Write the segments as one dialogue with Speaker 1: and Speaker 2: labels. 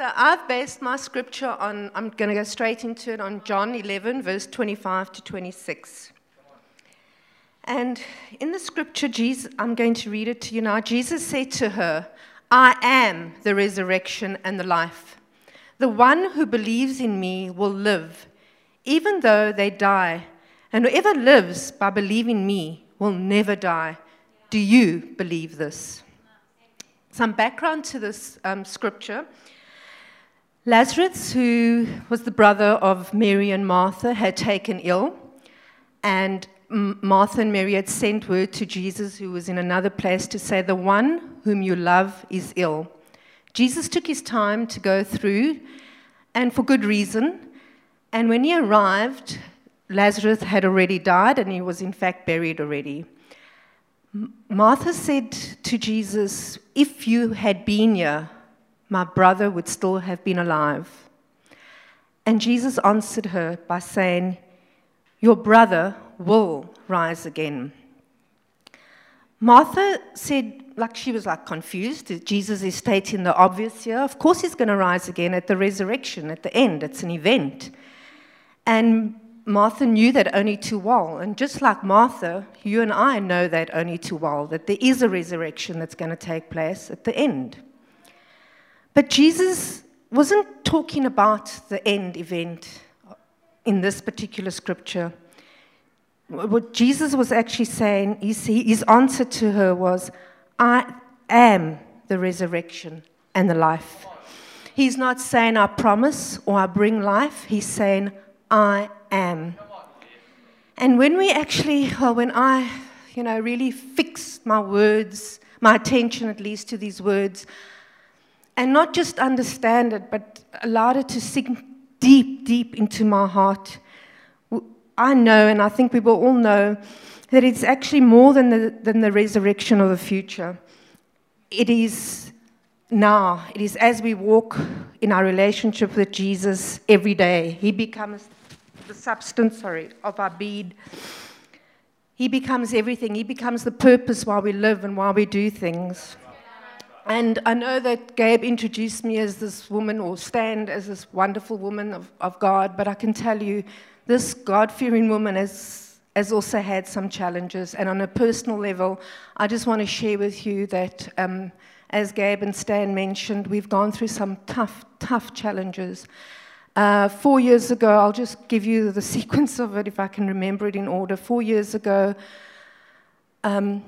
Speaker 1: So I've based my scripture on, I'm going to go straight into it, on John 11, verse 25 to 26. And in the scripture, Jesus, I'm going to read it to you now. Jesus said to her, I am the resurrection and the life. The one who believes in me will live, even though they die. And whoever lives by believing me will never die. Do you believe this? Some background to this um, scripture. Lazarus, who was the brother of Mary and Martha, had taken ill, and Martha and Mary had sent word to Jesus, who was in another place, to say, The one whom you love is ill. Jesus took his time to go through, and for good reason. And when he arrived, Lazarus had already died, and he was in fact buried already. Martha said to Jesus, If you had been here, my brother would still have been alive. And Jesus answered her by saying, Your brother will rise again. Martha said, like she was like confused. Jesus is stating the obvious here. Of course, he's going to rise again at the resurrection, at the end. It's an event. And Martha knew that only too well. And just like Martha, you and I know that only too well, that there is a resurrection that's going to take place at the end. But Jesus wasn't talking about the end event in this particular scripture. What Jesus was actually saying, see, his answer to her was, I am the resurrection and the life. He's not saying, I promise or I bring life. He's saying, I am. And when we actually, well, when I, you know, really fixed my words, my attention at least to these words, and not just understand it, but allowed it to sink deep, deep into my heart, I know, and I think we will all know, that it's actually more than the, than the resurrection of the future. It is now. It is as we walk in our relationship with Jesus every day. He becomes the substance, sorry, of our being. He becomes everything. He becomes the purpose why we live and why we do things. And I know that Gabe introduced me as this woman, or Stan as this wonderful woman of, of God, but I can tell you, this God fearing woman has, has also had some challenges. And on a personal level, I just want to share with you that, um, as Gabe and Stan mentioned, we've gone through some tough, tough challenges. Uh, four years ago, I'll just give you the sequence of it if I can remember it in order. Four years ago, um,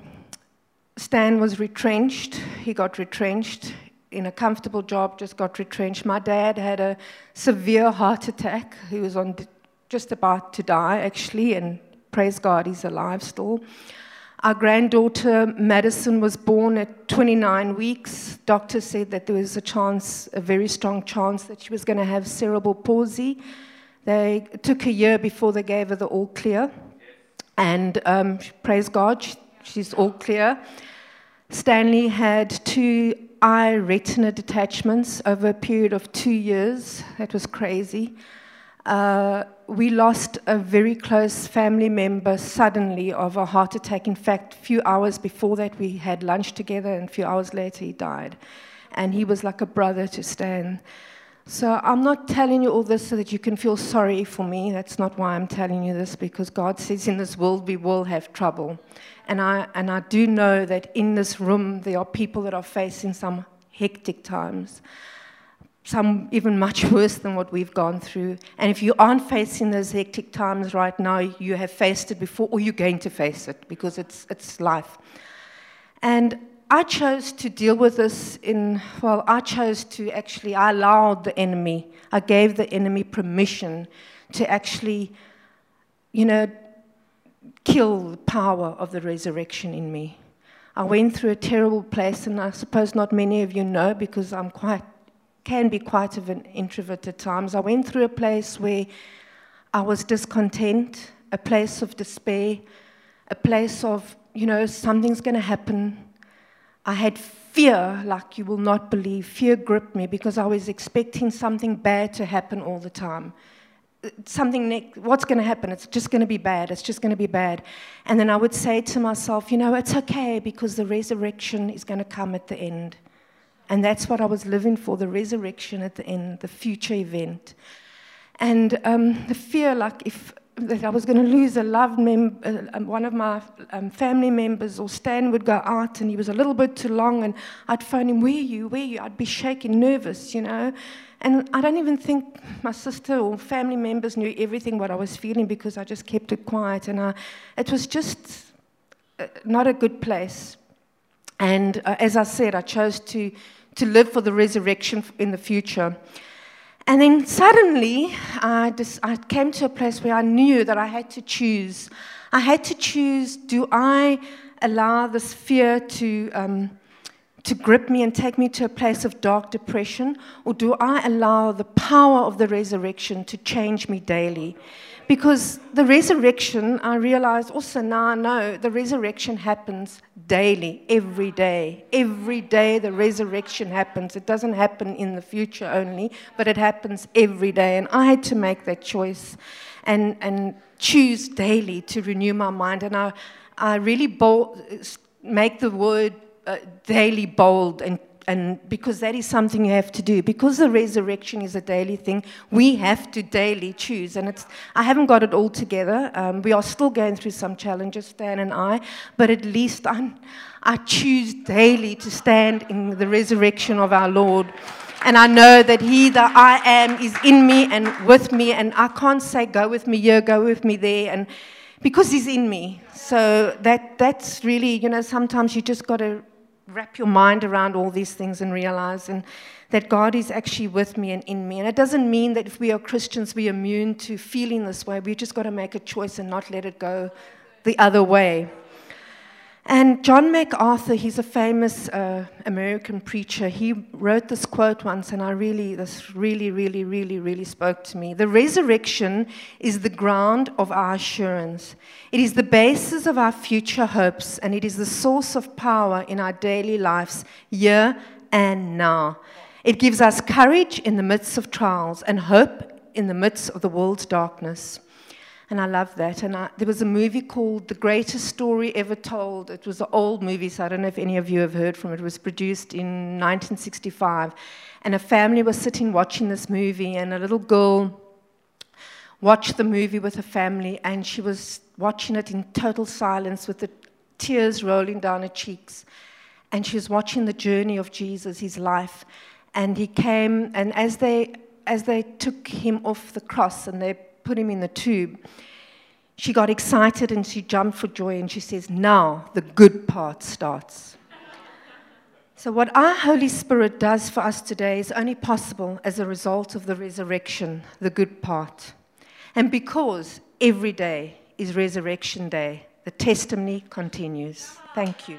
Speaker 1: Stan was retrenched. He got retrenched in a comfortable job, just got retrenched. My dad had a severe heart attack. He was on just about to die, actually, and praise God, he's alive still. Our granddaughter, Madison, was born at 29 weeks. Doctors said that there was a chance, a very strong chance, that she was going to have cerebral palsy. They took a year before they gave her the all clear. And um, praise God, she's all clear. Stanley had two eye retina detachments over a period of two years. That was crazy. Uh, we lost a very close family member suddenly of a heart attack. In fact, a few hours before that, we had lunch together, and a few hours later, he died. And he was like a brother to Stan. So I'm not telling you all this so that you can feel sorry for me. That's not why I'm telling you this, because God says in this world we will have trouble. And I, and I do know that in this room there are people that are facing some hectic times some even much worse than what we've gone through. And if you aren't facing those hectic times right now, you have faced it before, or you're going to face it because it's, it's life. And I chose to deal with this in, well, I chose to actually, I allowed the enemy, I gave the enemy permission to actually, you know, kill the power of the resurrection in me. I went through a terrible place, and I suppose not many of you know because I'm quite can be quite of an introvert at times. I went through a place where I was discontent, a place of despair, a place of, you know, something's going to happen. I had fear, like you will not believe. Fear gripped me because I was expecting something bad to happen all the time. Something, what's going to happen? It's just going to be bad. It's just going to be bad. And then I would say to myself, you know, it's okay because the resurrection is going to come at the end And that's what I was living for the resurrection at the end, the future event. And um, the fear, like if that I was going to lose a loved mem- uh, um, one of my um, family members, or Stan would go out and he was a little bit too long, and I'd phone him, Where you? Where you? I'd be shaking, nervous, you know. And I don't even think my sister or family members knew everything what I was feeling because I just kept it quiet. And I, it was just uh, not a good place. And uh, as I said, I chose to, to live for the resurrection in the future. And then suddenly, I, just, I came to a place where I knew that I had to choose. I had to choose do I allow this fear to, um, to grip me and take me to a place of dark depression, or do I allow the power of the resurrection to change me daily? Because the resurrection, I realize also now I know the resurrection happens daily, every day. Every day the resurrection happens. It doesn't happen in the future only, but it happens every day. And I had to make that choice and, and choose daily to renew my mind. And I, I really bold, make the word uh, daily bold and and because that is something you have to do. Because the resurrection is a daily thing we have to daily choose. And it's i haven't got it all together. Um, we are still going through some challenges stan and i but at least I'm, i choose daily to stand in the resurrection of our lord. And I know that He that I am is in me and with me, and I can't say, Go with me here, go with me there, and because He's in me. So that, that's really, you know, sometimes you just got to wrap your mind around all these things and realize and that God is actually with me and in me. And it doesn't mean that if we are Christians, we're immune to feeling this way. We've just got to make a choice and not let it go the other way. And John MacArthur, he's a famous uh, American preacher. He wrote this quote once, and I really, this really, really, really, really spoke to me. The resurrection is the ground of our assurance. It is the basis of our future hopes, and it is the source of power in our daily lives, here and now. It gives us courage in the midst of trials and hope in the midst of the world's darkness. And I love that. And I, there was a movie called The Greatest Story Ever Told. It was an old movie, so I don't know if any of you have heard from it. It was produced in 1965. And a family was sitting watching this movie, and a little girl watched the movie with her family, and she was watching it in total silence with the tears rolling down her cheeks. And she was watching the journey of Jesus, his life. And he came, and as they, as they took him off the cross and they put him in the tube, she got excited and she jumped for joy and she says, Now the good part starts. so, what our Holy Spirit does for us today is only possible as a result of the resurrection, the good part. And because every day is Resurrection Day, the testimony continues. Thank you.